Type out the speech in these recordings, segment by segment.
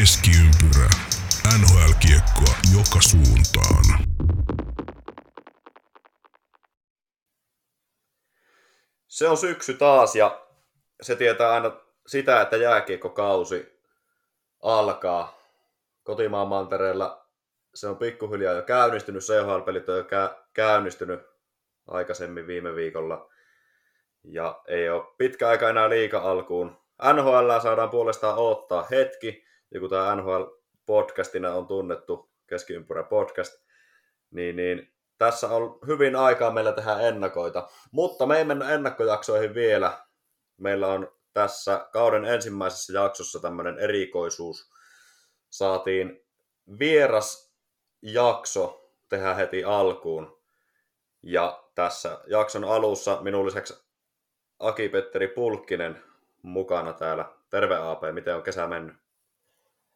Keskiympyrä. NHL-kiekkoa joka suuntaan. Se on syksy taas ja se tietää aina sitä, että jääkiekkokausi alkaa kotimaan mantereella. Se on pikkuhiljaa jo käynnistynyt, CHL-pelit on jo kä- käynnistynyt aikaisemmin viime viikolla. Ja ei ole pitkä aika enää liika alkuun. NHL saadaan puolestaan ottaa hetki, ja kun tämä NHL-podcastina on tunnettu, keskiympyrä podcast, niin, niin tässä on hyvin aikaa meillä tehdä ennakoita. Mutta me ei mennä ennakkojaksoihin vielä. Meillä on tässä kauden ensimmäisessä jaksossa tämmöinen erikoisuus. Saatiin vieras jakso tehdä heti alkuun. Ja tässä jakson alussa minun lisäksi Aki-Petteri Pulkkinen mukana täällä. Terve AP, miten on kesä mennyt?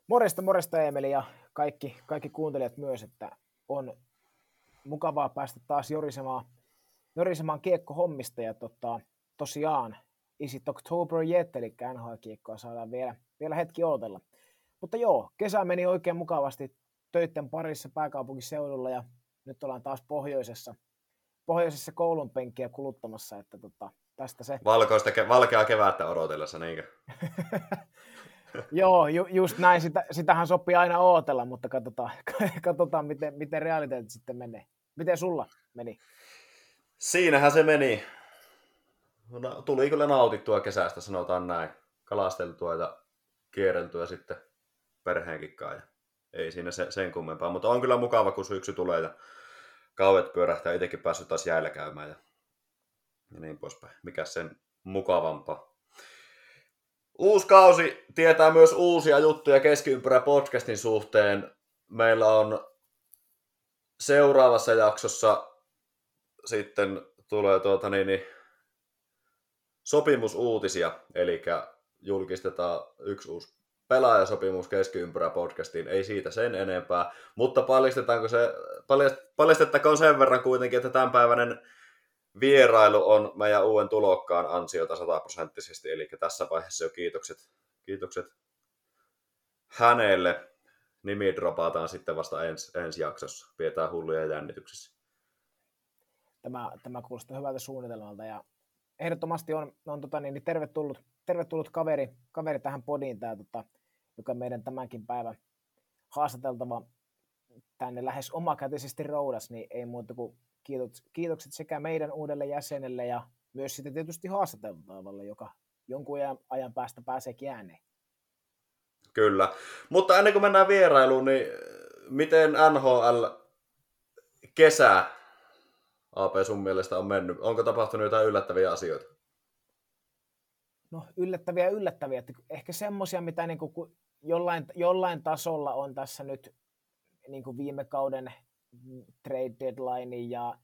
Morjesta, morjesta Emeli ja kaikki, kaikki kuuntelijat myös, että on mukavaa päästä taas jorisemaan, jorisemaan kiekkohommista ja tota, tosiaan is it October yet, eli NHL-kiekkoa saadaan vielä, vielä hetki odotella. Mutta joo, kesä meni oikein mukavasti töiden parissa pääkaupunkiseudulla ja nyt ollaan taas pohjoisessa, pohjoisessa koulun penkkiä kuluttamassa, että tota, tästä se... Valkoista, valkeaa kevättä odotellessa, niinkö? Joo, ju, just näin. Sitä, sitähän sopii aina ootella, mutta katsotaan, katsotaan miten, miten realiteetti sitten menee. Miten sulla meni? Siinähän se meni. No, tuli kyllä nautittua kesästä, sanotaan näin. Kalasteltua ja kierreltyä sitten perheenkin Ja ei siinä se, sen kummempaa, mutta on kyllä mukava, kun syksy tulee ja kauet pyörähtää. Itsekin päässyt taas jäällä käymään ja, ja niin poispäin. Mikä sen mukavampaa. Uusi kausi tietää myös uusia juttuja keskiympyrä podcastin suhteen. Meillä on seuraavassa jaksossa sitten tulee tuota niin, niin sopimusuutisia, eli julkistetaan yksi uusi pelaajasopimus keskiympyrä podcastiin, ei siitä sen enempää, mutta paljastetaanko se, paljastettakoon sen verran kuitenkin, että tämänpäiväinen vierailu on meidän uuden tulokkaan ansiota sataprosenttisesti, eli tässä vaiheessa jo kiitokset, kiitokset hänelle. Nimi dropataan sitten vasta ensi, ensi jaksossa. Pidetään hulluja jännityksissä. Tämä, tämä kuulostaa hyvältä suunnitelmalta ja ehdottomasti on, on tota, niin, niin tervetullut, tervetullut kaveri, kaveri tähän podiin, tämä, tota, joka meidän tämänkin päivän haastateltava tänne lähes omakätisesti roudas, niin ei muuta kuin kiitokset, kiitokset sekä meidän uudelle jäsenelle ja myös sitten tietysti haastateltavalle, joka jonkun ajan, ajan päästä pääsee ääneen. Kyllä. Mutta ennen kuin mennään vierailuun, niin miten NHL kesä AP sun mielestä on mennyt? Onko tapahtunut jotain yllättäviä asioita? No yllättäviä yllättäviä. Että ehkä semmoisia, mitä niin kuin jollain, jollain tasolla on tässä nyt niin kuin viime kauden trade deadline ja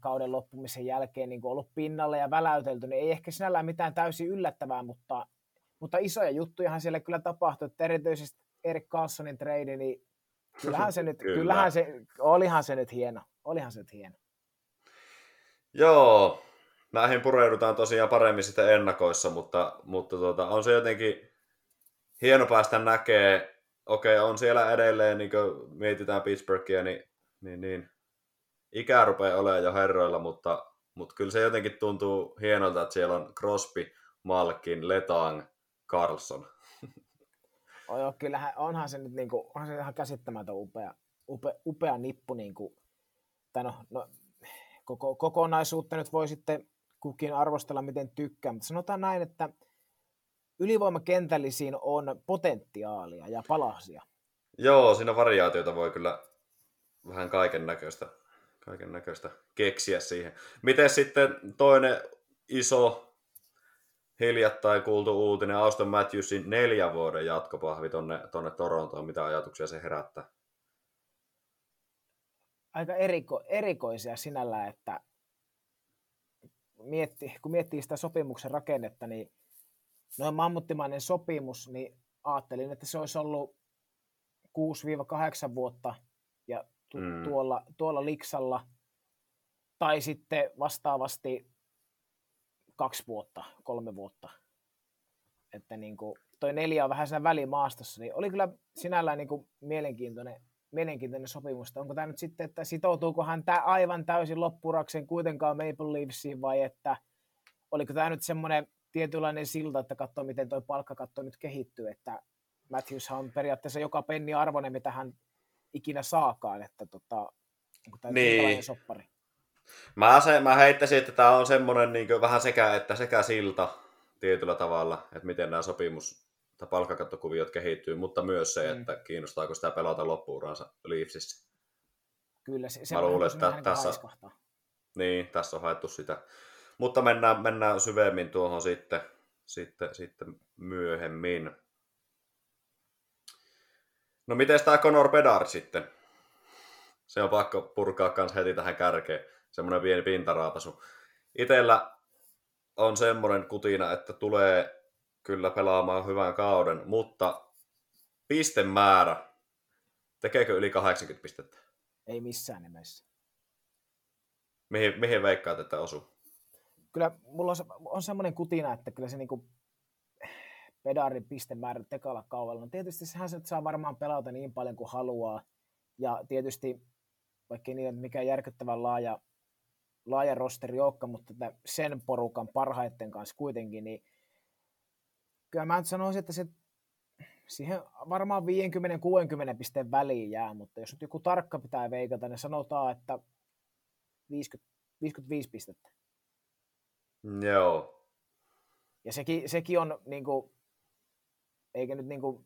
kauden loppumisen jälkeen niin ollut pinnalla ja väläytelty, niin ei ehkä sinällään mitään täysin yllättävää, mutta, mutta isoja juttujahan siellä kyllä tapahtui, että erityisesti Erik Carlsonin trade, niin kyllähän se nyt, kyllä. kyllähän se, olihan se nyt hieno, olihan se nyt hieno. Joo, näihin pureudutaan tosiaan paremmin sitten ennakoissa, mutta, mutta tuota, on se jotenkin hieno päästä näkee, okei, on siellä edelleen, niin kuin mietitään Pittsburghia, niin, niin, niin ikää rupeaa olemaan jo herroilla, mutta, mutta kyllä se jotenkin tuntuu hienolta, että siellä on Crosby, Malkin, Letang, Carlson. Oh, joo, kyllähän onhan se nyt niinku, onhan se ihan käsittämätön upea, upea, upea nippu. Niinku, tai no, no, koko, kokonaisuutta nyt voi sitten kukin arvostella miten tykkää, mutta sanotaan näin, että ylivoimakentällisiin on potentiaalia ja palasia. Joo, siinä variaatioita voi kyllä vähän kaiken näköistä kaiken näköistä keksiä siihen. Miten sitten toinen iso hiljattain kuultu uutinen, Auston Matthewsin neljän vuoden jatkopahvi tonne, tonne Torontoon, mitä ajatuksia se herättää? Aika eriko, erikoisia sinällä, että mietti, kun miettii sitä sopimuksen rakennetta, niin noin mammuttimainen sopimus, niin ajattelin, että se olisi ollut 6-8 vuotta ja tu- mm. tuolla, tuolla liksalla, tai sitten vastaavasti kaksi vuotta, kolme vuotta. että niin kuin, toi neljä on vähän siinä välimaastossa, niin oli kyllä sinällään niin kuin mielenkiintoinen, mielenkiintoinen sopimus. Onko tämä nyt sitten, että sitoutuuko hän tämä aivan täysin loppurakseen kuitenkaan Maple Leafsiin vai että oliko tämä nyt semmoinen tietynlainen silta, että katsoo miten tuo palkkakatto nyt kehittyy, että Matthews on periaatteessa joka penni arvoinen, mitä hän ikinä saakaan, että tota, onko tämä niin. soppari? Mä, se, mä heittäisin, että tämä on semmoinen niin vähän sekä että sekä silta tietyllä tavalla, että miten nämä sopimus- tai palkkakattokuviot kehittyy, mutta myös se, mm. että kiinnostaako sitä pelata loppuuransa Leafsissä. Kyllä, se, se mä luulen, että tässä, niin, tässä on haettu sitä. Mutta mennään, mennään syvemmin tuohon sitten, sitten, sitten myöhemmin. No miten tämä Conor Bedard sitten? Se on pakko purkaa kans heti tähän kärkeen. Semmoinen pieni pintaraapasu. Itellä on semmoinen kutina, että tulee kyllä pelaamaan hyvän kauden, mutta pistemäärä, tekeekö yli 80 pistettä? Ei missään nimessä. Mihin, mihin veikkaat, että osuu? Kyllä mulla on, on semmoinen kutina, että kyllä se niinku Pedarin pistemäärä tekalla kaudella. No tietysti sehän se saa varmaan pelata niin paljon kuin haluaa. Ja tietysti, vaikka niin, että mikä järkyttävän laaja, laaja rosteri olekaan, mutta sen porukan parhaiten kanssa kuitenkin, niin kyllä mä sanoisin, että se siihen varmaan 50-60 pisteen väliin jää, mutta jos nyt joku tarkka pitää veikata, niin sanotaan, että 50, 55 pistettä. Joo. Ja sekin, sekin on, niin kuin, eikä nyt niin kuin,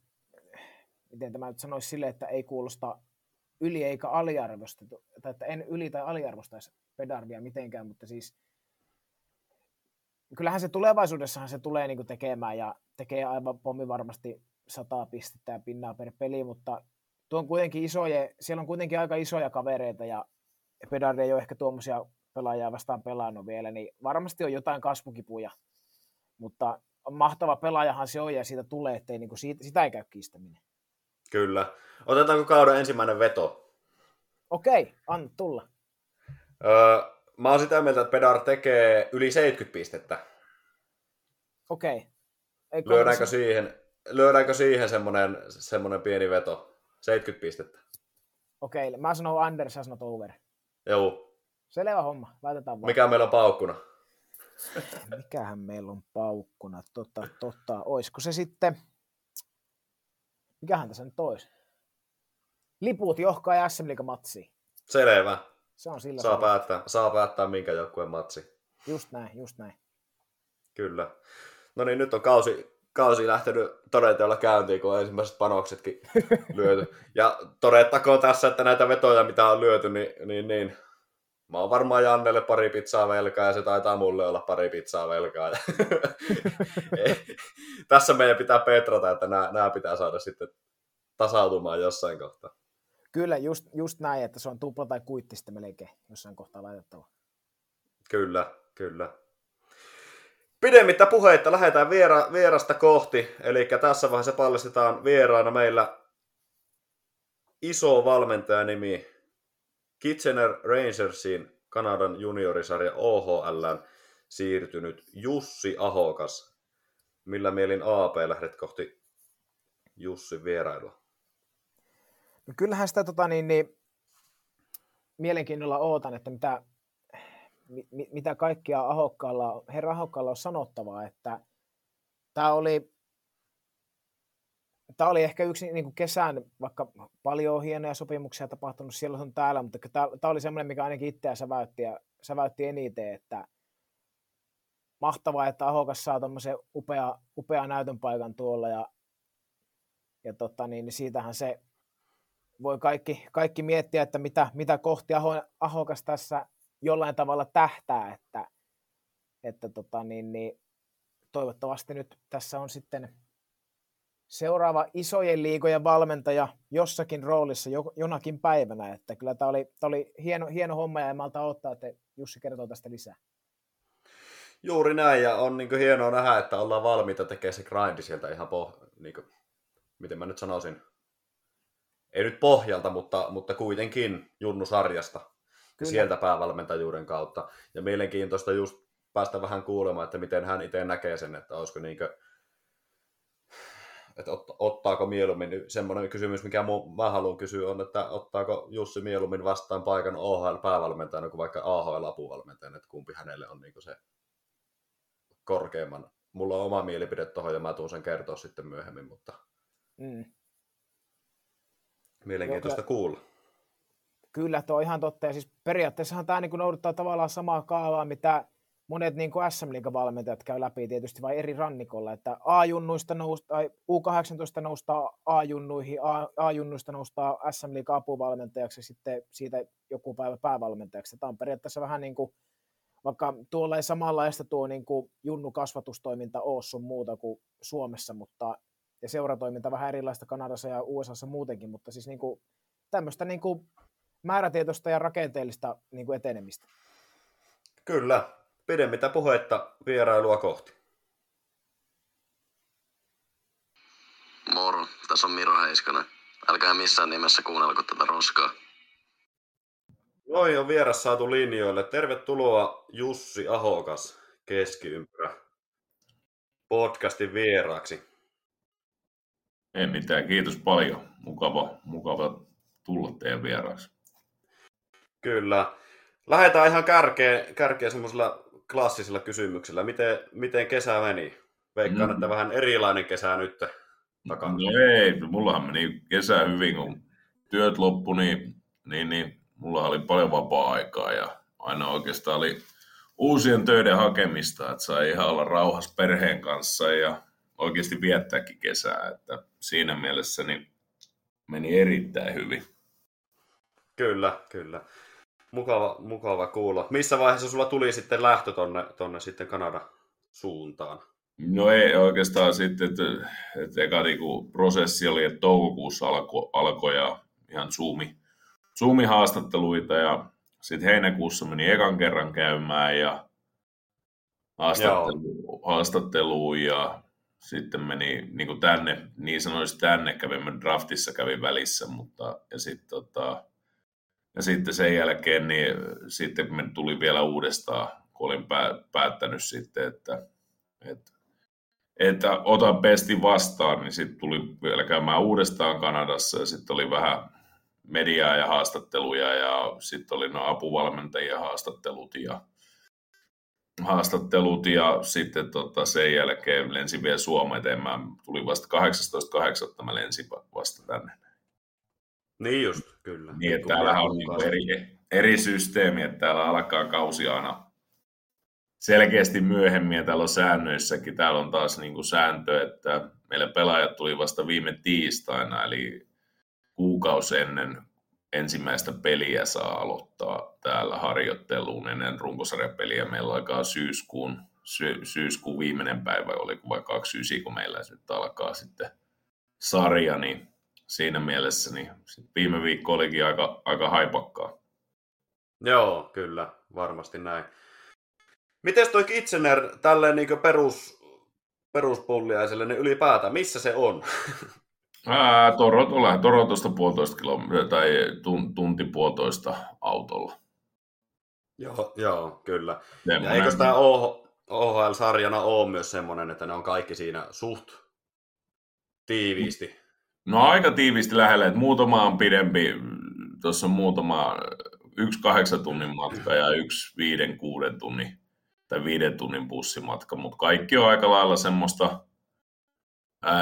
miten tämä nyt sanoisi sille, että ei kuulosta yli eikä aliarvosta, tai että en yli- tai aliarvostaisi Pedarvia mitenkään, mutta siis kyllähän se tulevaisuudessahan se tulee niin kuin tekemään ja tekee aivan pommi varmasti sataa pistettä ja pinnaa per peli, mutta tuo on kuitenkin isoja, siellä on kuitenkin aika isoja kavereita ja Pedardi ei ole ehkä tuommoisia pelaajaa vastaan pelannut vielä, niin varmasti on jotain kasvukipuja, mutta mahtava pelaajahan se on ja siitä tulee, ettei niin kuin siitä, sitä ei käy kiistäminen. Kyllä. Otetaanko kauden ensimmäinen veto? Okei, anna tulla. Öö, mä oon sitä mieltä, että Pedar tekee yli 70 pistettä. Okei. Eikö lyödäänkö, se... siihen, lyödäänkö siihen semmoinen, semmoinen pieni veto? 70 pistettä. Okei, mä sanon under, sä sanot over. Joo. Selvä homma, laitetaan vaan. Mikä meillä on paukkuna? Mikähän meillä on paukkuna? Totta, totta. Oisko se sitten... Mikähän tässä nyt olisi? Liput johkaa ja SM matsi. Selvä. Se on sillä saa, päättää, saa päättää, minkä joukkueen matsi. Just näin, just näin. Kyllä. No niin, nyt on kausi, kausi lähtenyt todetella käyntiin, kun on ensimmäiset panoksetkin lyöty. Ja todettakoon tässä, että näitä vetoja, mitä on lyöty, niin, niin, niin Mä oon varmaan Jannelle pari pizzaa velkaa ja se taitaa mulle olla pari pizzaa velkaa. Tässä meidän pitää petrata, että nämä, nämä pitää saada sitten tasautumaan jossain kohtaa. Kyllä, just, just näin, että se on tupla tai kuitti sitten melkein jossain kohtaa laitettava. Kyllä, kyllä. Pidemmittä puheitta lähdetään viera, vierasta kohti, eli tässä vaiheessa paljastetaan vieraana meillä iso valmentajanimi Kitchener Rangersin Kanadan juniorisarja OHL siirtynyt Jussi Ahokas. Millä mielin AP lähdet kohti Jussin vierailua? No kyllähän sitä tota, niin, niin, mielenkiinnolla ootan, että mitä, mi, mitä kaikkia Ahokkaalla, herra Ahokkaalla on sanottavaa, että tämä oli tämä oli ehkä yksi niin kuin kesän, vaikka paljon hienoja sopimuksia tapahtunut siellä on täällä, mutta tämä oli semmoinen, mikä ainakin itseä säväytti, ja säväytti eniten, että mahtavaa, että Ahokas saa tuommoisen upea, upea näytön paikan tuolla, ja, ja tota, niin, niin siitähän se voi kaikki, kaikki miettiä, että mitä, mitä kohti Aho, Ahokas tässä jollain tavalla tähtää, että, että tota, niin, niin, toivottavasti nyt tässä on sitten seuraava isojen liigojen valmentaja jossakin roolissa jo, jonakin päivänä. Että kyllä tämä oli, tämä oli hieno, hieno homma ja en malta ottaa, että Jussi kertoo tästä lisää. Juuri näin ja on niin hienoa nähdä, että ollaan valmiita tekemään se grindi sieltä ihan poh- niin kuin, miten mä nyt sanoisin, ei nyt pohjalta, mutta, mutta kuitenkin junnusarjasta Kyllä. sieltä päävalmentajuuden kautta. Ja mielenkiintoista just päästä vähän kuulemaan, että miten hän itse näkee sen, että olisiko niinkö että ot, ottaako mieluummin, semmoinen kysymys, mikä mu, mä haluan kysyä on, että ottaako Jussi mieluummin vastaan paikan OHL-päävalmentajana kuin vaikka AHL-apuvalmentajana, että kumpi hänelle on niin se korkeimman. Mulla on oma mielipide tuohon ja mä tuun sen kertoa sitten myöhemmin, mutta mm. mielenkiintoista Joo, kuulla. Kyllä, tuo on ihan totta. Ja siis periaatteessahan tämä niin noudattaa tavallaan samaa kaavaa, mitä monet niin SM valmentajat käy läpi tietysti vai eri rannikolla, että A-junnuista nousta, tai U18 noustaa A-junnuihin, A-junnuista noustaa SM apuvalmentajaksi ja sitten siitä joku päivä päävalmentajaksi. Tämä on periaatteessa vähän niin kuin, vaikka tuolla ei samanlaista tuo niin kuin junnu kasvatustoiminta ole sun muuta kuin Suomessa, mutta ja seuratoiminta vähän erilaista Kanadassa ja USAssa muutenkin, mutta siis niin kuin, tämmöistä niin kuin määrätietoista ja rakenteellista niin kuin etenemistä. Kyllä, pidemmittä puhetta vierailua kohti. Moro, tässä on Miro Heiskanen. Älkää missään nimessä kuunnelko tätä roskaa. Noin on vieras saatu linjoille. Tervetuloa Jussi Ahokas keskiympyrä podcastin vieraaksi. Ei mitään, kiitos paljon. Mukava, mukava tulla teidän vieraaksi. Kyllä. Lähdetään ihan kärkeen, kärkeen semmoisella klassisilla kysymyksillä. Miten, miten kesä meni? Veikkaan, mm. että vähän erilainen kesä nyt takana. No ei, mullahan meni kesä hyvin, kun työt loppu, niin, niin, niin mulla oli paljon vapaa-aikaa ja aina oikeastaan oli uusien töiden hakemista, että sai ihan olla rauhassa perheen kanssa ja oikeasti viettääkin kesää, että siinä mielessä niin meni erittäin hyvin. Kyllä, kyllä. Mukava, mukava kuulla. Missä vaiheessa sulla tuli sitten lähtö tonne, tonne sitten Kanadan suuntaan? No ei oikeastaan sitten, että, että eka niinku prosessi oli, että toukokuussa alkoi alko ja ihan Zoomi, Zoom-haastatteluita ja sitten heinäkuussa meni ekan kerran käymään ja haastattelu, haastatteluun ja sitten meni niin kuin tänne, niin sanoisin tänne kävimme draftissa kävi välissä, mutta ja sitten tota, ja sitten sen jälkeen, niin sitten kun tuli vielä uudestaan, kun olin päättänyt sitten, että, että, että otan pesti vastaan, niin sitten tuli vielä käymään uudestaan Kanadassa ja sitten oli vähän mediaa ja haastatteluja ja sitten oli no apuvalmentajien haastattelut ja haastattelut ja sitten tota, sen jälkeen lensin vielä Suomeen, mä tulin vasta 18.8. mä lensin vasta tänne. Niin just, kyllä. Niin, että täällä on niin eri, eri systeemi, että täällä alkaa kausi aina selkeästi myöhemmin ja täällä on säännöissäkin. Täällä on taas niin kuin sääntö, että meillä pelaajat tuli vasta viime tiistaina, eli kuukausi ennen ensimmäistä peliä saa aloittaa täällä harjoitteluun ennen runkosarjapeliä. Meillä alkaa syyskuun, sy- syyskuun viimeinen päivä, oli vai 29, kun meillä nyt alkaa sitten sarja, niin siinä mielessä niin viime viikko olikin aika, aika haipakkaa. Joo, kyllä, varmasti näin. Miten toi Kitchener tälleen niin perus, peruspulliaiselle niin ylipäätään, missä se on? Ää, Torontolla, Torontosta puolitoista kilometriä tai tunti puolitoista autolla. Joo, joo kyllä. Ja eikö tämä OHL-sarjana ole myös semmoinen, että ne on kaikki siinä suht tiiviisti No aika tiivisti lähellä, että muutama on pidempi, tuossa on muutama, yksi kahdeksan tunnin matka ja yksi viiden, kuuden tunnin tai viiden tunnin bussimatka, mutta kaikki on aika lailla semmoista,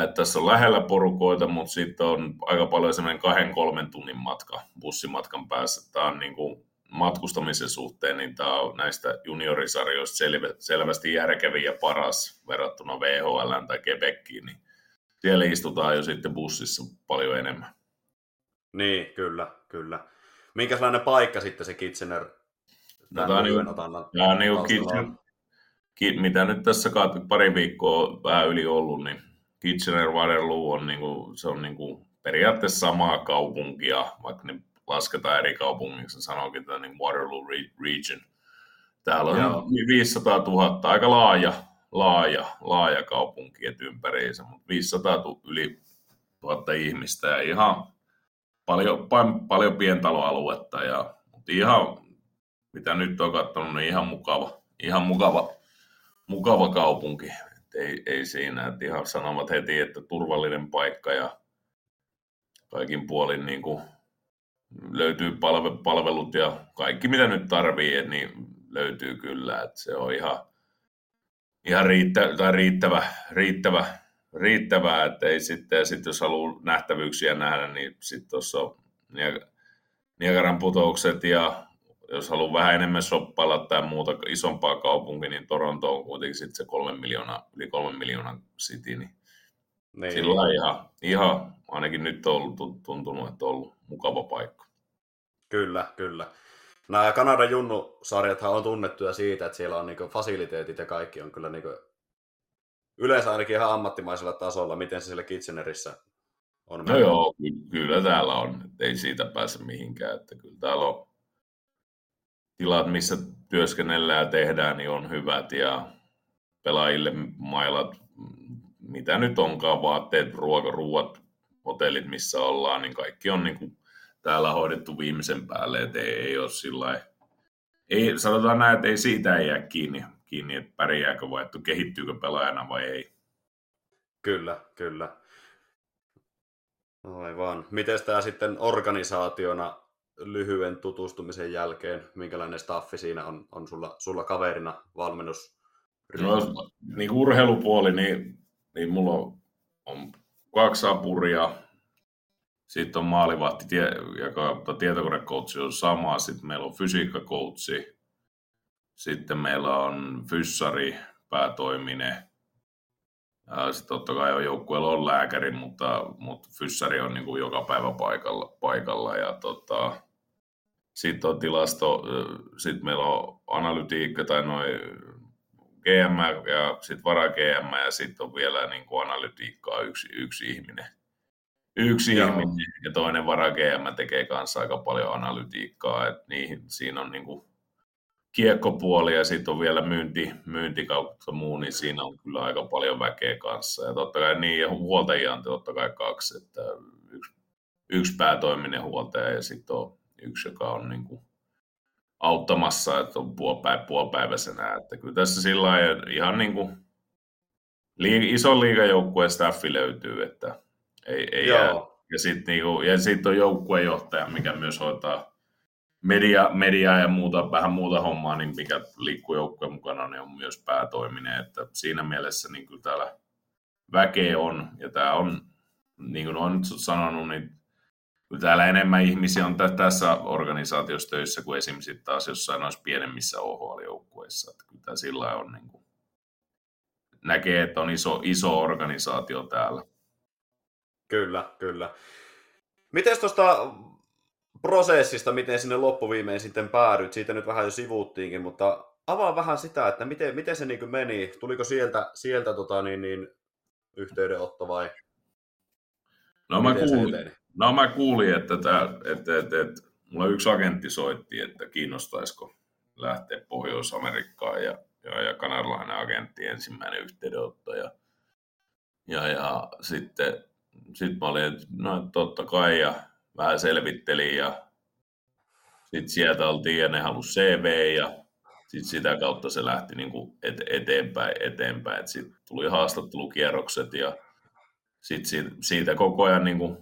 että tässä on lähellä porukoita, mutta sitten on aika paljon semmoinen kahden, kolmen tunnin matka bussimatkan päässä. Tämä on niin kuin matkustamisen suhteen, niin tämä on näistä juniorisarjoista selvä, selvästi järkevin ja paras verrattuna VHL tai Quebeciin, niin siellä istutaan jo sitten bussissa paljon enemmän. Niin, kyllä, kyllä. Minkälainen paikka sitten se Kitchener no, tämä niin, otannan, ja niin Kitchener, ki, mitä nyt tässä pari viikkoa vähän yli ollut, niin Kitchener Waterloo on, niin kuin, se on niin kuin periaatteessa samaa kaupunkia, vaikka ne lasketaan eri kaupungiksi, sanoikin että niin Waterloo Region. Täällä on Joo. 500 000, aika laaja, laaja, laaja kaupunki et ympäriinsä, mutta 500 yli tuhatta ihmistä ja ihan paljon, paljon pientaloaluetta ja mutta ihan, mitä nyt on katsonut, niin ihan mukava, ihan mukava, mukava kaupunki. että ei, ei siinä, että ihan sanovat heti, että turvallinen paikka ja kaikin puolin niin kuin löytyy palve, palvelut ja kaikki mitä nyt tarvii, niin löytyy kyllä, että se on ihan, ihan riittä, tai riittävä, riittävä, riittävää, että ei sitten, ja sitten jos haluaa nähtävyyksiä nähdä, niin sitten tuossa on Niagaran putoukset ja jos haluaa vähän enemmän shoppailla tai muuta isompaa kaupunkia, niin Toronto on kuitenkin sitten se kolme miljoonaa, yli kolme miljoonaa city, niin, niin. sillä ihan, ihan, ainakin nyt on ollut, tuntunut, että on ollut mukava paikka. Kyllä, kyllä. Nämä Kanadan Junnu-sarjathan on tunnettuja siitä, että siellä on niinku fasiliteetit ja kaikki on kyllä niinku yleensä ainakin ihan ammattimaisella tasolla, miten se siellä Kitchenerissä on. No mennyt. joo, kyllä täällä on, ei siitä pääse mihinkään, että kyllä täällä on tilat, missä työskennellään ja tehdään, niin on hyvät ja pelaajille mailat, mitä nyt onkaan, vaatteet, ruoka, ruuat, hotellit, missä ollaan, niin kaikki on niin kuin täällä hoidettu viimeisen päälle, että ei, ei ole sillä ei, sanotaan näin, että ei siitä ei jää kiinni, kiinni että pärjääkö vai että kehittyykö pelaajana vai ei. Kyllä, kyllä. Aivan. Miten tämä sitten organisaationa lyhyen tutustumisen jälkeen, minkälainen staffi siinä on, on sulla, sulla kaverina valmennus? No, niin urheilupuoli, niin, niin mulla on, on kaksi apuria, sitten on maalivahti, tie, joka tietokonekoutsi on sama, sitten meillä on fysiikkakoutsi, sitten meillä on fyssari, päätoiminen, sitten totta kai on joukkueella on lääkäri, mutta, mutta fyssari on niin kuin joka päivä paikalla, paikalla ja tota, sitten on tilasto, sitten meillä on analytiikka tai noin GM ja sitten vara GM ja sitten on vielä niin kuin analytiikkaa yksi, yksi ihminen. Yksi Joo. ihminen ja toinen vara GM tekee kanssa aika paljon analytiikkaa, että niihin, siinä on niin kuin kiekkopuoli ja sitten on vielä myynti, myynti kautta muu, niin siinä on kyllä aika paljon väkeä kanssa. Ja totta kai niin, ja huoltajia on totta kai kaksi, että yksi, yksi päätoiminen huoltaja ja sitten on yksi, joka on niin kuin auttamassa, että on puolipäivä, puolipäiväisenä. Että kyllä tässä sillä ihan niin kuin liiga, iso liigajoukkueen staffi löytyy, että ei, ei jää. Ja sitten niinku, ja sit on joukkuejohtaja, mikä myös hoitaa media, mediaa ja muuta, vähän muuta hommaa, niin mikä liikkuu joukkueen mukana, niin on myös päätoiminen. Että siinä mielessä niin kyllä täällä väkeä on, ja tämä on, niin kuin olen nyt sanonut, niin kyllä täällä enemmän ihmisiä on tässä organisaatiossa töissä kuin esimerkiksi taas jossain noissa pienemmissä OHL-joukkueissa. Että kyllä tämä sillä on niin kuin, näkee, että on iso, iso organisaatio täällä. Kyllä, kyllä. Miten tuosta prosessista, miten sinne loppuviimein sitten päädyt, siitä nyt vähän jo sivuuttiinkin, mutta avaa vähän sitä, että miten, miten se niin meni, tuliko sieltä, sieltä tota, niin, niin, yhteydenotto vai No mä, kuulin, no mä kuulin, että, tää, että, että, että mulla yksi agentti soitti, että kiinnostaisiko lähteä Pohjois-Amerikkaan ja, ja, ja kanadalainen agentti ensimmäinen yhteydenotto ja, ja, ja sitten sit mä olin, että no totta kai ja vähän selvittelin ja sitten sieltä oltiin ja ne halusi CV ja sitten sitä kautta se lähti niin kuin eteenpäin, eteenpäin. Sitten tuli haastattelukierrokset ja sitten siitä, siitä koko ajan niin kuin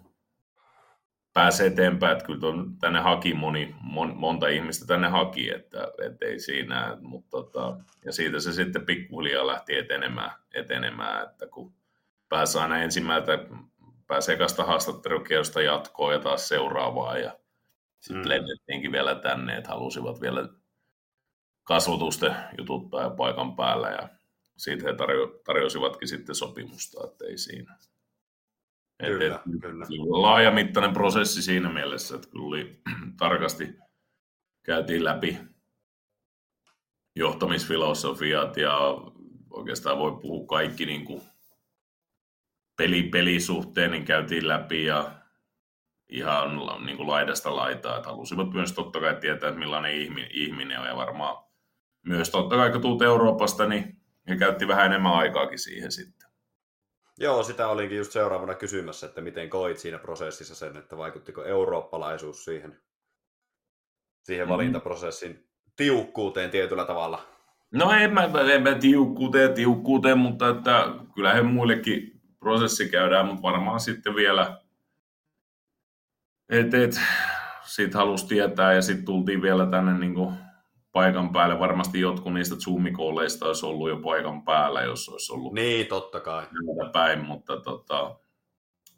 pääsi eteenpäin, että kyllä tänne haki moni, mon, monta ihmistä tänne haki, että, että ei siinä, mutta tota, ja siitä se sitten pikkuhiljaa lähti etenemään, etenemään että kun pääsi aina ensimmäistä pääsi ekasta haastattelukierrosta jatkoon ja taas seuraavaa ja sitten mm. lennettiinkin vielä tänne, että halusivat vielä kasvotusten jututtaa ja paikan päällä ja siitä he tarjo, tarjosivatkin sitten sopimusta, että ei siinä. Kyllä, et, et, kyllä. Laajamittainen prosessi siinä mielessä, että kyllä oli tarkasti käytiin läpi johtamisfilosofiat ja oikeastaan voi puhua kaikki niin kuin peli, pelisuhteen niin käytiin läpi ja ihan niin kuin laidasta laitaa, että halusivat myös totta kai tietää, että millainen ihminen on ja varmaan myös totta kai kun tuut Euroopasta, niin he käytti vähän enemmän aikaakin siihen sitten. Joo, sitä olinkin just seuraavana kysymässä, että miten koit siinä prosessissa sen, että vaikuttiko eurooppalaisuus siihen, siihen mm-hmm. valintaprosessin tiukkuuteen tietyllä tavalla? No en mä, en mä tiukkuuteen tiukkuuteen, mutta että kyllähän muillekin prosessi käydään, mutta varmaan sitten vielä, et, et, sit halusi tietää ja sitten tultiin vielä tänne niin kuin paikan päälle. Varmasti jotkut niistä Zoom-kooleista olisi ollut jo paikan päällä, jos olisi ollut Niin, totta kai. päin, mutta, tota,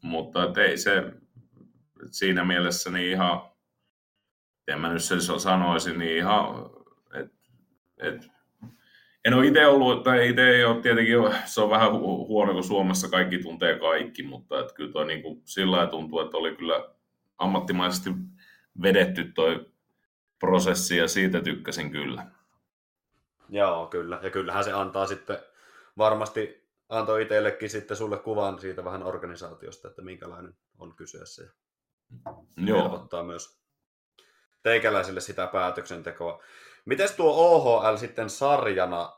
mutta et ei se siinä mielessä niin ihan, en mä nyt sen sanoisin, niin ihan, et, et, en ole itse ollut, tai itse ei ole tietenkin, se on vähän hu- huono, kun Suomessa kaikki tuntee kaikki, mutta et kyllä toi niin kuin sillä lailla tuntuu, että oli kyllä ammattimaisesti vedetty toi prosessi ja siitä tykkäsin kyllä. Joo, kyllä. Ja kyllähän se antaa sitten varmasti antoi itsellekin sitten sulle kuvan siitä vähän organisaatiosta, että minkälainen on kyseessä. Ja Joo. helpottaa myös teikäläisille sitä päätöksentekoa. Miten tuo OHL sitten sarjana,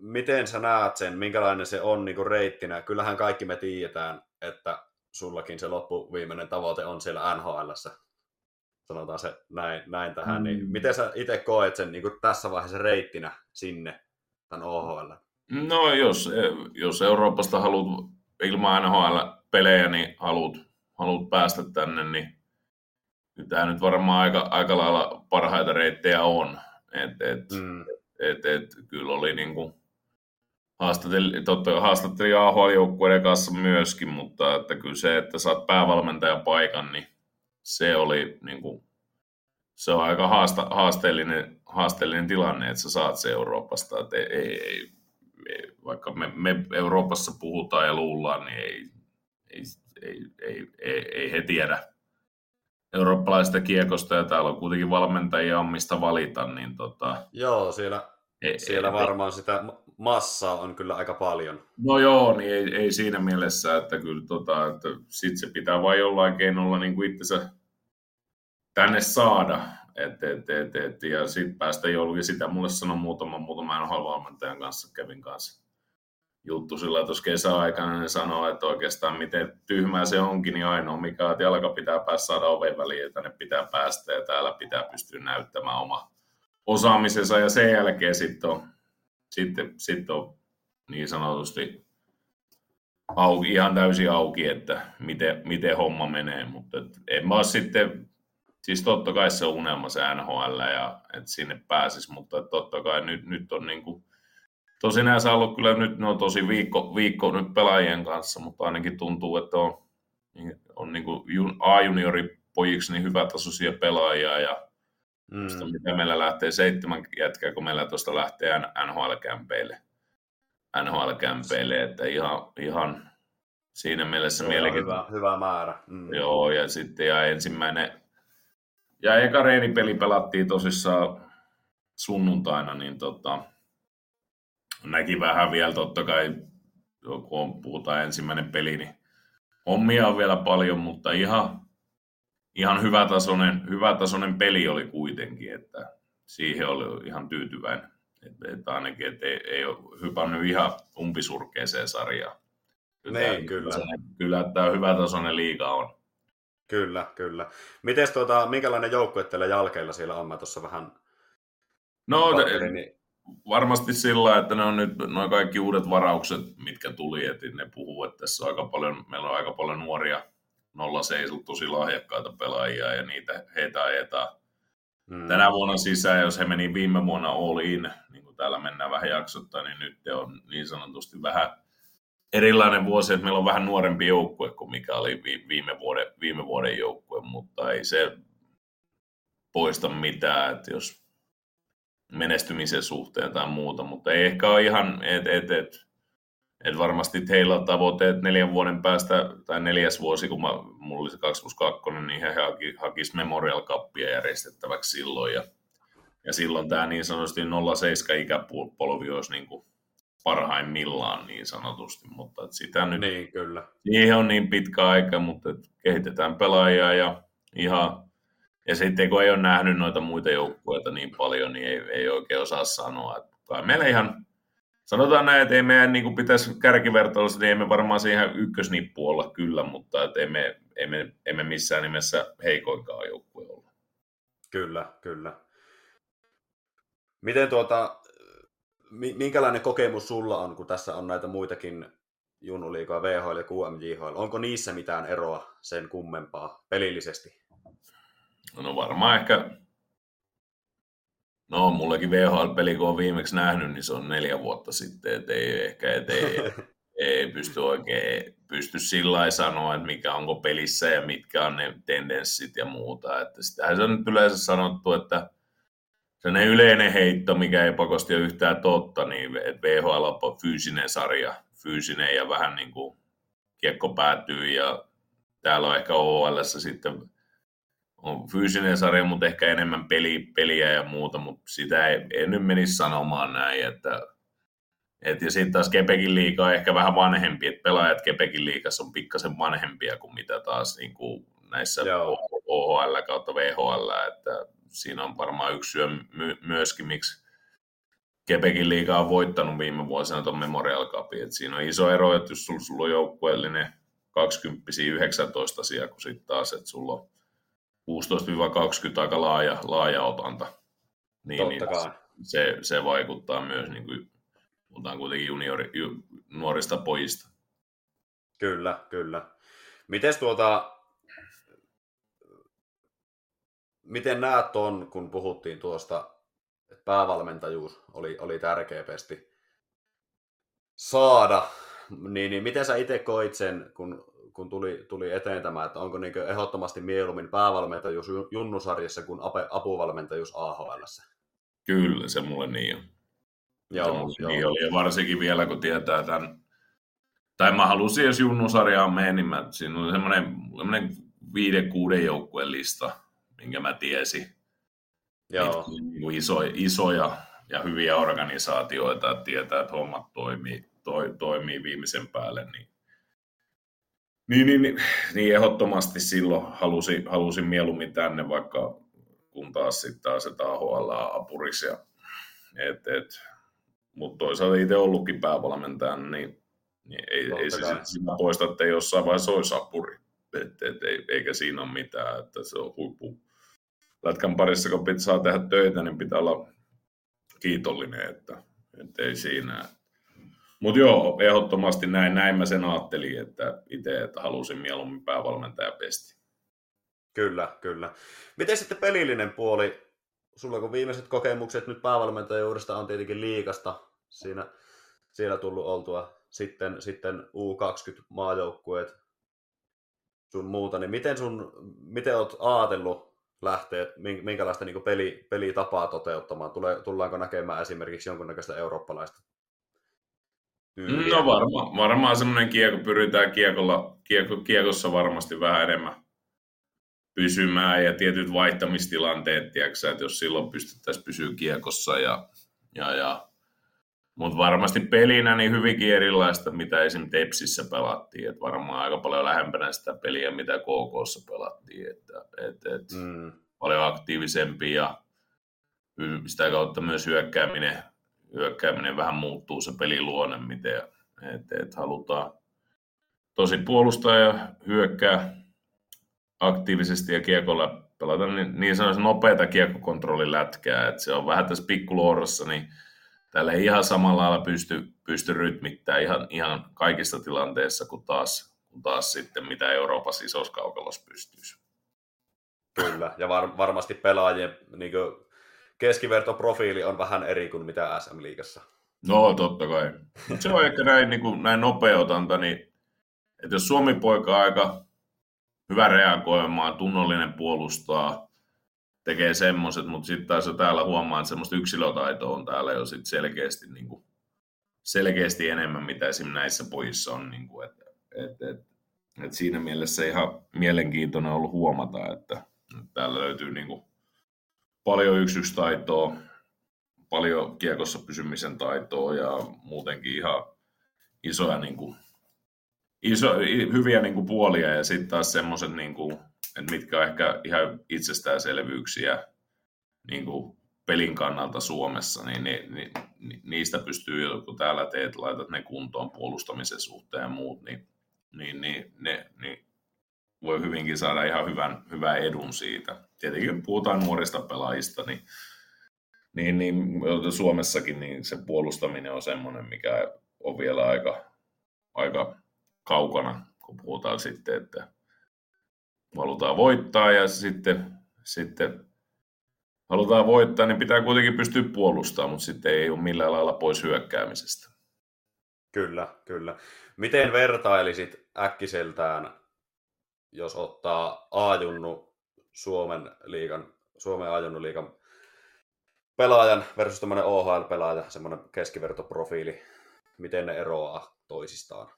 miten sä näet sen, minkälainen se on niin reittinä? Kyllähän kaikki me tiedetään, että sullakin se loppuviimeinen tavoite on siellä NHLssä. Sanotaan se näin, näin tähän. Mm. Niin miten sä itse koet sen niin tässä vaiheessa reittinä sinne, tämän OHL? No jos, jos Euroopasta haluat ilman NHL-pelejä, niin haluat, haluat päästä tänne, niin tämä nyt varmaan aika, aika lailla parhaita reittejä on. Et, et, mm. et, et, kyllä oli niin kuin, haastatteli, totta, haastatteli AHL-joukkueiden kanssa myöskin, mutta että kyllä se, että saat päävalmentajan paikan, niin se oli niin kuin, se on aika haasta, haasteellinen, haasteellinen tilanne, että sä saat se Euroopasta. Että ei, ei, ei, vaikka me, me Euroopassa puhutaan ja luullaan, niin ei, ei, ei, ei, ei, ei he tiedä eurooppalaisesta kiekosta, ja täällä on kuitenkin valmentajia on mistä valita. Niin tota, Joo, siellä, ei, siellä ei, varmaan sitä massaa on kyllä aika paljon. No joo, niin ei, ei siinä mielessä, että kyllä tota, että sit se pitää vain jollain keinolla niin kuin itsensä tänne saada. Et, et, et, et, ja sitten päästä joulukin sitä. Mulle sanoi muutama, muutama NHL-valmentajan kanssa, kävin kanssa juttu sillä tuossa kesäaikana, niin sanoo, että oikeastaan miten tyhmää se onkin, niin ainoa mikä että jalka pitää päästä saada oven väliin, että ne pitää päästä ja täällä pitää pystyä näyttämään oma osaamisensa. Ja sen jälkeen sitten on, sitten, sitten on niin sanotusti auki, ihan täysin auki, että miten, miten homma menee, mutta en mä sitten siis totta kai se unelma se NHL ja että sinne pääsisi, mutta totta kai nyt, nyt on niin kuin, tosi näissä ollut kyllä nyt, no tosi viikko, viikko nyt pelaajien kanssa, mutta ainakin tuntuu, että on, on niin kuin A-junioripojiksi niin hyvätasoisia pelaajia ja mm. Sitä, mitä meillä lähtee seitsemän jätkää, kun meillä tuosta lähtee NHL-kämpeille. NHL-kämpeille, että ihan, ihan siinä mielessä mielenkiintoista. Hyvä, hyvä määrä. Mm. Joo, ja sitten ja ensimmäinen ja eka reenipeli pelattiin tosissaan sunnuntaina, niin tota, näki vähän vielä totta kai, kun puhutaan ensimmäinen peli, niin hommia on vielä paljon, mutta ihan, ihan hyvätasoinen, hyvätasoinen peli oli kuitenkin, että siihen oli ihan tyytyväinen. Että, että ainakin, että ei, ei ole hypännyt ihan umpisurkeeseen sarjaan. Kyllä, niin, kyllä. Kyllä, tämä hyvätasoinen liiga on. Kyllä, kyllä. Miten tuota, minkälainen joukkue teillä jalkeilla siellä on? Mä tuossa vähän No kattelin, niin... varmasti sillä, että ne on nyt noin kaikki uudet varaukset, mitkä tuli, että ne puhuu, että tässä on aika paljon, meillä on aika paljon nuoria 07 tosi lahjakkaita pelaajia ja niitä heitä ajetaan hmm. tänä vuonna sisään, jos he meni viime vuonna all in, niin kuin täällä mennään vähän jaksottaa, niin nyt on niin sanotusti vähän erilainen vuosi, että meillä on vähän nuorempi joukkue kuin mikä oli viime vuoden, viime vuoden joukkue, mutta ei se poista mitään, että jos menestymisen suhteen tai muuta, mutta ei ehkä ole ihan, että et, et, et varmasti heillä on tavoite, että neljän vuoden päästä, tai neljäs vuosi, kun mä, mulla oli se 2 plus 2, niin he haki, hakisi Memorial Cupia järjestettäväksi silloin, ja, ja silloin tämä niin sanotusti 07 ikäpolvi olisi niin kuin parhaimmillaan niin sanotusti, mutta että sitä nyt, niin, kyllä. siihen on niin pitkä aika, mutta kehitetään pelaajia ja ihan, ja sitten kun ei ole nähnyt noita muita joukkueita niin paljon, niin ei, ei oikein osaa sanoa, että meillä ihan, sanotaan näin, että ei meidän niin pitäisi kärkivertailussa, niin emme varmaan siihen ykkösnippu olla kyllä, mutta että emme, emme, emme missään nimessä heikoinkaan joukkue olla. Kyllä, kyllä. Miten tuota, minkälainen kokemus sulla on, kun tässä on näitä muitakin junnuliikoja, VHL ja QMJHL? Onko niissä mitään eroa sen kummempaa pelillisesti? No varmaan ehkä, no mullekin VHL-peli kun on viimeksi nähnyt, niin se on neljä vuotta sitten, että ei ehkä, et ei, ei pysty oikein pysty sillä sanoa, että mikä onko pelissä ja mitkä on ne tendenssit ja muuta. Että sitähän se on nyt yleensä sanottu, että sellainen yleinen heitto, mikä ei pakosti ole yhtään totta, niin että VHL on fyysinen sarja, fyysinen ja vähän niin kuin kiekko päätyy ja täällä on ehkä OL sitten on fyysinen sarja, mutta ehkä enemmän peli, peliä ja muuta, mutta sitä ei, ei nyt menisi sanomaan näin, että et, ja sitten taas Kepekin liiga on ehkä vähän vanhempi, että pelaajat Kepekin liigassa on pikkasen vanhempia kuin mitä taas niin kuin näissä OHL kautta VHL, että siinä on varmaan yksi syö my- myöskin, miksi Kepekin liiga on voittanut viime vuosina tuon Memorial Cupin. Et siinä on iso ero, että jos sulla, sulla on joukkueellinen 20 19 sija, kun sitten taas, että sulla on 16-20 aika laaja, laaja otanta. Niin, niin se, se, vaikuttaa myös niin kuin puhutaan kuitenkin juniori, ju, nuorista pojista. Kyllä, kyllä. Miten tuota, miten näet on, kun puhuttiin tuosta, että päävalmentajuus oli, oli tärkeä pesti saada, niin, niin miten sä itse koit sen, kun, kun tuli, tuli eteen tämä, että onko niin ehdottomasti mieluummin päävalmentajuus junnusarjassa kuin apuvalmentajuus AHL? Kyllä, se mulle niin on. Joo, joo. Niin oli, ja varsinkin vielä kun tietää tämän, tai mä halusin, jos junnusarjaan menen, niin mä, siinä oli semmoinen, semmoinen viiden, kuuden joukkueen lista, minkä mä tiesin. Joo. Niin iso, isoja ja hyviä organisaatioita, että tietää, että hommat toimii, toi, toimii viimeisen päälle, niin niin, niin, niin, niin ehdottomasti silloin halusin, halusin mieluummin tänne, vaikka kun taas sitten taas se AHL apuris. Ja, et, et, mutta toisaalta itse ollutkin päävalmentajana, niin, niin ei, ei se sitä poista, että ei jossain vaiheessa olisi apuri. Et, et, ei, eikä siinä ole mitään, että se on huippu. Lätkän parissa, kun pitää saa tehdä töitä, niin pitää olla kiitollinen, että, että ei siinä. Mutta joo, ehdottomasti näin, näin mä sen ajattelin, että itse että halusin mieluummin päävalmentaja pesti. Kyllä, kyllä. Miten sitten pelillinen puoli? Sulla kun viimeiset kokemukset nyt päävalmentajuudesta on tietenkin liikasta siinä, siellä tullut oltua. Sitten, sitten U20-maajoukkueet sun muuta, niin miten, sun, miten oot ajatellut lähteä, minkälaista niin peli, pelitapaa toteuttamaan? Tule, tullaanko näkemään esimerkiksi jonkunnäköistä eurooppalaista? No varma, varmaan semmoinen kiekko, pyritään kiekolla, kiekko, kiekossa varmasti vähän enemmän pysymään ja tietyt vaihtamistilanteet, tiedätkö, että jos silloin pystyttäisiin pysyä kiekossa ja, ja, ja mutta varmasti pelinä niin hyvinkin erilaista, mitä esim. Tepsissä pelattiin. Et varmaan aika paljon lähempänä sitä peliä, mitä KKssa pelattiin. Että, et, et mm. Paljon aktiivisempi ja sitä kautta myös hyökkääminen, hyökkääminen vähän muuttuu se peliluonne, miten et, et halutaan tosi puolustaa ja hyökkää aktiivisesti ja kiekolla pelata niin, niin sanoisin nopeata kiekkokontrollilätkää. että se on vähän tässä pikkuloorossa, niin tällä ei ihan samalla lailla pysty, pysty rytmittämään ihan, ihan kaikissa tilanteissa kuin taas, kuin taas sitten, mitä Euroopassa isossa kaukalossa pystyisi. Kyllä, ja var, varmasti pelaajien niin keskivertoprofiili on vähän eri kuin mitä SM-liigassa. No, totta kai. Se on ehkä näin, niin kuin, näin nopeutanta, niin että jos Suomi-poika aika hyvä reagoimaan, tunnollinen puolustaa, tekee semmoiset, mutta sitten taas täällä huomaa, että semmoista yksilötaitoa on täällä jo sit selkeästi, niin kuin, selkeästi enemmän, mitä esimerkiksi näissä pojissa on. Niin kuin, että, et, et, et siinä mielessä ihan mielenkiintoinen ollut huomata, että, että täällä löytyy niin kuin, paljon yksityistaitoa, paljon kiekossa pysymisen taitoa ja muutenkin ihan isoja niin kuin, iso, hyviä niin kuin, puolia ja sitten taas semmoiset niin kuin, että mitkä on ehkä ihan itsestäänselvyyksiä niin kuin pelin kannalta Suomessa, niin, niin, niin, niistä pystyy, kun täällä teet, laitat ne kuntoon puolustamisen suhteen ja muut, niin, niin, niin, ne, niin voi hyvinkin saada ihan hyvän, hyvän edun siitä. Tietenkin puhutaan nuorista pelaajista, niin niin, niin Suomessakin niin se puolustaminen on semmoinen, mikä on vielä aika, aika kaukana, kun puhutaan sitten, että halutaan voittaa ja sitten, sitten halutaan voittaa, niin pitää kuitenkin pystyä puolustamaan, mutta sitten ei ole millään lailla pois hyökkäämisestä. Kyllä, kyllä. Miten vertailisit äkkiseltään, jos ottaa A-junnu Suomen liigan, Suomen A-junnu liigan pelaajan versus tämmöinen OHL-pelaaja, semmoinen keskivertoprofiili, miten ne eroaa toisistaan?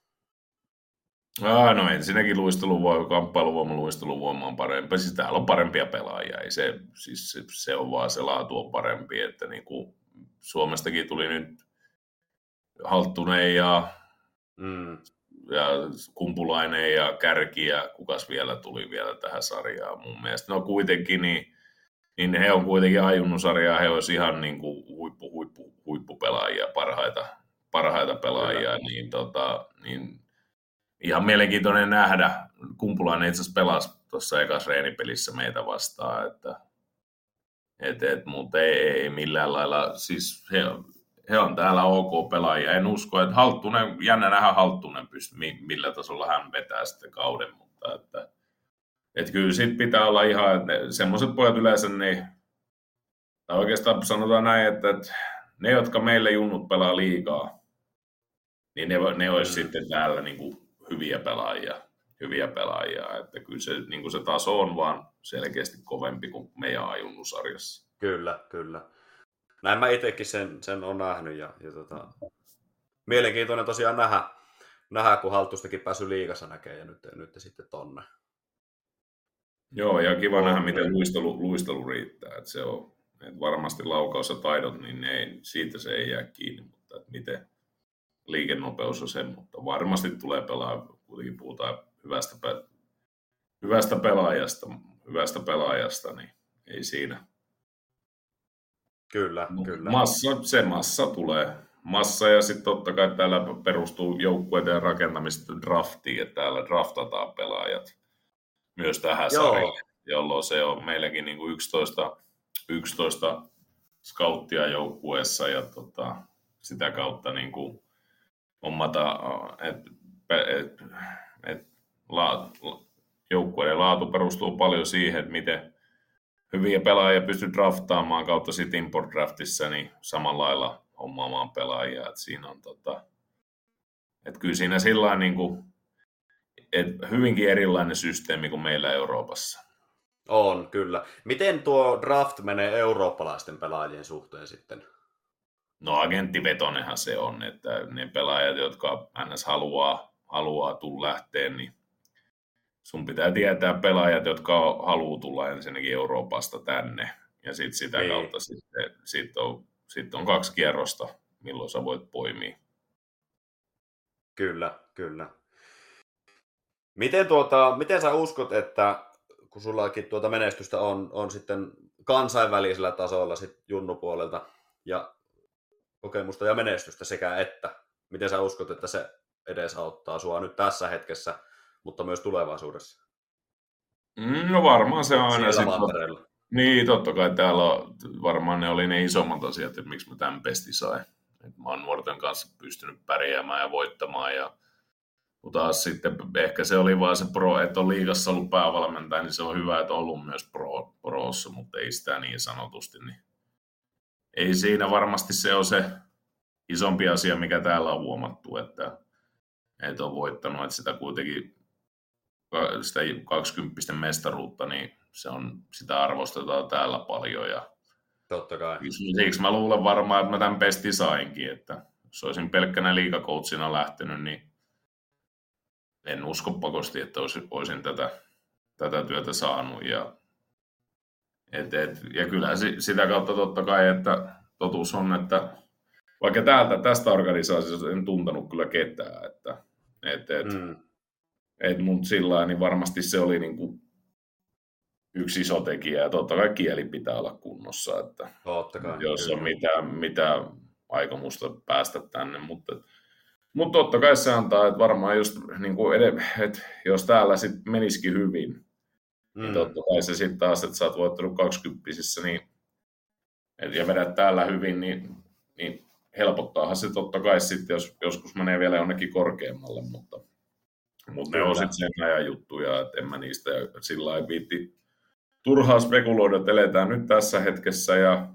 Ah, no ensinnäkin luisteluvoima, kamppailuvoima, luisteluvoima on parempi. Siis täällä on parempia pelaajia. Ei se, siis se, se, on vaan se laatu on parempi. Että niin kuin Suomestakin tuli nyt Halttunen ja, mm. Ja Kumpulainen ja Kärki ja kukas vielä tuli vielä tähän sarjaan mun mielestä. No kuitenkin niin, niin he on kuitenkin ajunnut sarjaa, he olisi ihan niin kuin huippu, huippu, huippupelaajia, parhaita, parhaita pelaajia, Kyllä. niin, tota, niin ihan mielenkiintoinen nähdä. Kumpulainen itse asiassa pelasi tuossa ekassa reenipelissä meitä vastaan, että et, et, mutta ei, ei, millään lailla, siis he, he on täällä ok pelaajia. En usko, että Halttunen, jännä nähdä Halttunen pystyy, millä tasolla hän vetää sitten kauden, mutta että, että kyllä sit pitää olla ihan, että semmoiset pojat yleensä, niin, tai oikeastaan sanotaan näin, että, että ne, jotka meille junnut pelaa liikaa, niin ne, ne olisi mm. sitten täällä niin kuin hyviä pelaajia, hyviä pelaajia. Että kyllä se, niin kuin se taso on vaan selkeästi kovempi kuin meidän ajunnusarjassa. Kyllä, kyllä. Näin mä itsekin sen, sen on nähnyt ja, ja tota, mielenkiintoinen tosiaan nähdä, nähdä kun Haltustakin päässyt liigassa näkee ja nyt, nyt sitten tonne. Joo, ja kiva nähdä, miten luistelu, luistelu riittää. Että se on, että varmasti laukaus ja taidot, niin ne ei, siitä se ei jää kiinni, mutta että miten, liikennopeus on se, mutta varmasti tulee pelaa, kuitenkin puhutaan hyvästä, hyvästä pelaajasta, hyvästä pelaajasta, niin ei siinä. Kyllä, no, kyllä. Massa, se massa tulee. Massa ja sitten totta kai täällä perustuu joukkueiden rakentamista draftiin, että täällä draftataan pelaajat myös tähän sarjaan, jolloin se on meilläkin niin kuin 11, 11 skauttia joukkueessa ja tota, sitä kautta niin kuin hommata, että et, et, laat, joukkueiden laatu perustuu paljon siihen, että miten hyviä pelaajia pystyy draftaamaan kautta sitten import draftissa, niin samalla lailla hommaamaan pelaajia. Et siinä on tota, et kyllä siinä sillä niin kuin, et hyvinkin erilainen systeemi kuin meillä Euroopassa. On, kyllä. Miten tuo draft menee eurooppalaisten pelaajien suhteen sitten? No agenttivetonenhan se on, että ne pelaajat, jotka ns. haluaa, haluaa tulla lähteen, niin sun pitää tietää pelaajat, jotka haluaa tulla ensinnäkin Euroopasta tänne. Ja sitten sitä Ei. Niin. kautta sitten, sit on, sit on kaksi kierrosta, milloin sä voit poimia. Kyllä, kyllä. Miten, tuota, miten sä uskot, että kun sullakin tuota menestystä on, on sitten kansainvälisellä tasolla sit junnupuolelta ja kokemusta ja menestystä sekä että. Miten sä uskot, että se edesauttaa sua nyt tässä hetkessä, mutta myös tulevaisuudessa? Mm, no varmaan se on aina sitten. Niin, totta kai täällä on, varmaan ne oli ne isommat asiat, että miksi mä tämän pesti sain. Et mä oon nuorten kanssa pystynyt pärjäämään ja voittamaan ja mutta taas sitten ehkä se oli vaan se pro, että on liigassa ollut päävalmentaja, niin se on hyvä, että on ollut myös pro, proossa, mutta ei sitä niin sanotusti. Niin ei siinä varmasti se on se isompi asia, mikä täällä on huomattu, että, että on voittanut, että sitä kuitenkin sitä 20 mestaruutta, niin se on, sitä arvostetaan täällä paljon. Ja Totta kai. Siksi mä luulen varmaan, että mä tämän pesti sainkin, että jos olisin pelkkänä liikakoutsina lähtenyt, niin en usko pakosti, että olisin, olisin tätä, tätä työtä saanut. Ja et, et, ja kyllä sitä kautta totta kai, että totuus on, että vaikka täältä, tästä organisaatiosta en tuntenut kyllä ketään, että et, et, mm. Et, mutta sillä niin varmasti se oli niin kuin yksi iso tekijä, ja totta kai kieli pitää olla kunnossa, että totta kai, jos on mitään, mitään aikomusta päästä tänne, mutta mutta totta kai se antaa, että varmaan just, niin kuin ed- että jos täällä sitten menisikin hyvin, niin mm. niin totta kai se sitten taas, että sä oot voittanut 20 niin et, ja vedät täällä hyvin, niin, niin helpottaahan se totta kai sitten, jos joskus menee vielä jonnekin korkeammalle, mutta, mutta ne on sitten sen ajan juttuja, että en mä niistä sillä lailla viitti turhaa spekuloida, että eletään nyt tässä hetkessä ja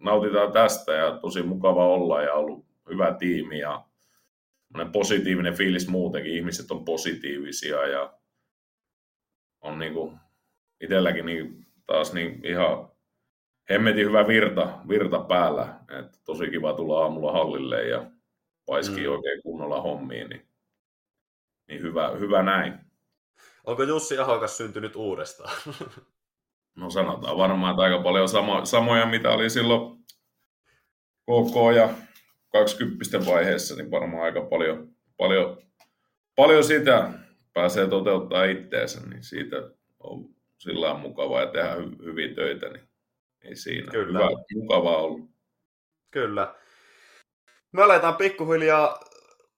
nautitaan tästä ja tosi mukava olla ja ollut hyvä tiimi ja positiivinen fiilis muutenkin, ihmiset on positiivisia ja on niin kuin itselläkin niin taas niin ihan hemmetin hyvä virta, virta päällä. Et tosi kiva tulla aamulla hallille ja paiskii mm. oikein kunnolla hommiin, niin, niin hyvä, hyvä näin. Onko Jussi Ahokas syntynyt uudestaan? No sanotaan varmaan, että aika paljon samo, samoja, mitä oli silloin KK ja 20 vaiheessa, niin varmaan aika paljon, paljon, paljon sitä pääsee toteuttaa itteensä, niin siitä on sillä on mukavaa ja tehdä hy- hyvin töitä, niin ei siinä. Kyllä. Hyvä, mukavaa ollut. Kyllä. Me aletaan pikkuhiljaa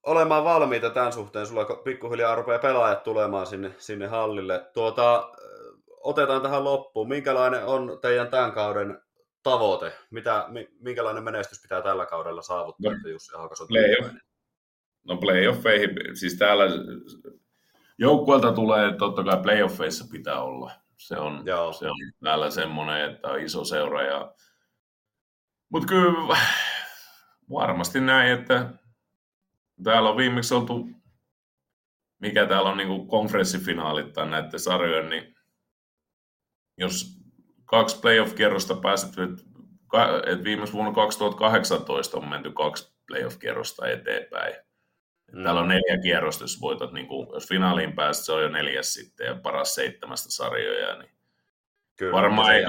olemaan valmiita tämän suhteen. Sulla pikkuhiljaa rupeaa pelaajat tulemaan sinne, sinne hallille. Tuota, otetaan tähän loppuun. Minkälainen on teidän tämän kauden tavoite? Mitä, minkälainen menestys pitää tällä kaudella saavuttaa, no, että Jussi Haakas on playoff. No playoffeihin, siis täällä joukkueelta tulee, totta kai playoffeissa pitää olla. Se on, Joo. se on täällä semmoinen, että on iso seura. Ja... Mutta kyllä varmasti näin, että täällä on viimeksi oltu, mikä täällä on niin konferenssifinaalit tai näiden sarjojen, niin jos kaksi playoff-kierrosta pääset, että viimeis vuonna 2018 on menty kaksi playoff-kierrosta eteenpäin. Mm. Täällä on neljä kierrosta, jos voitat, niin kuin, jos finaaliin pääset, se on jo neljäs sitten ja paras seitsemästä sarjoja. Niin Kyllä, varmaan ei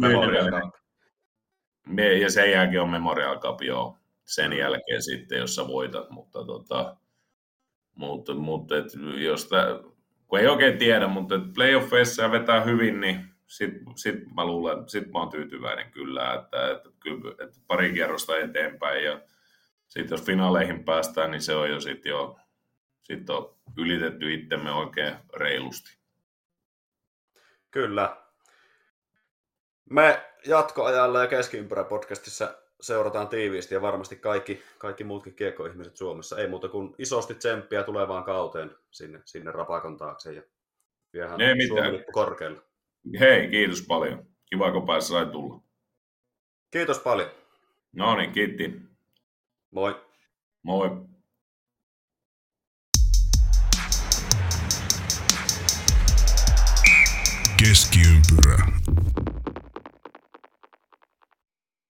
Memorial Ja sen jälkeen on Memorial Cup, joo. Sen jälkeen sitten, jos sä voitat, mutta tota, mutta, mutta et, jos tää, kun ei oikein tiedä, mutta playoffeissa vetää hyvin, niin sitten sit mä luulen, sit mä oon tyytyväinen kyllä, että, että, että, että pari kierrosta eteenpäin ja sitten jos finaaleihin päästään, niin se on jo sitten jo sit on ylitetty itsemme oikein reilusti. Kyllä. Me jatkoajalla ja keskiympärä-podcastissa seurataan tiiviisti ja varmasti kaikki, kaikki muutkin kiekkoihmiset Suomessa. Ei muuta kuin isosti tsemppiä tulevaan kauteen sinne, sinne rapakon taakse ja viehän Suomi korkealle. Hei, kiitos paljon. Kiva, kun pääsi sai tulla. Kiitos paljon. No niin, kiitti. Moi. Moi. Keskiympyrä.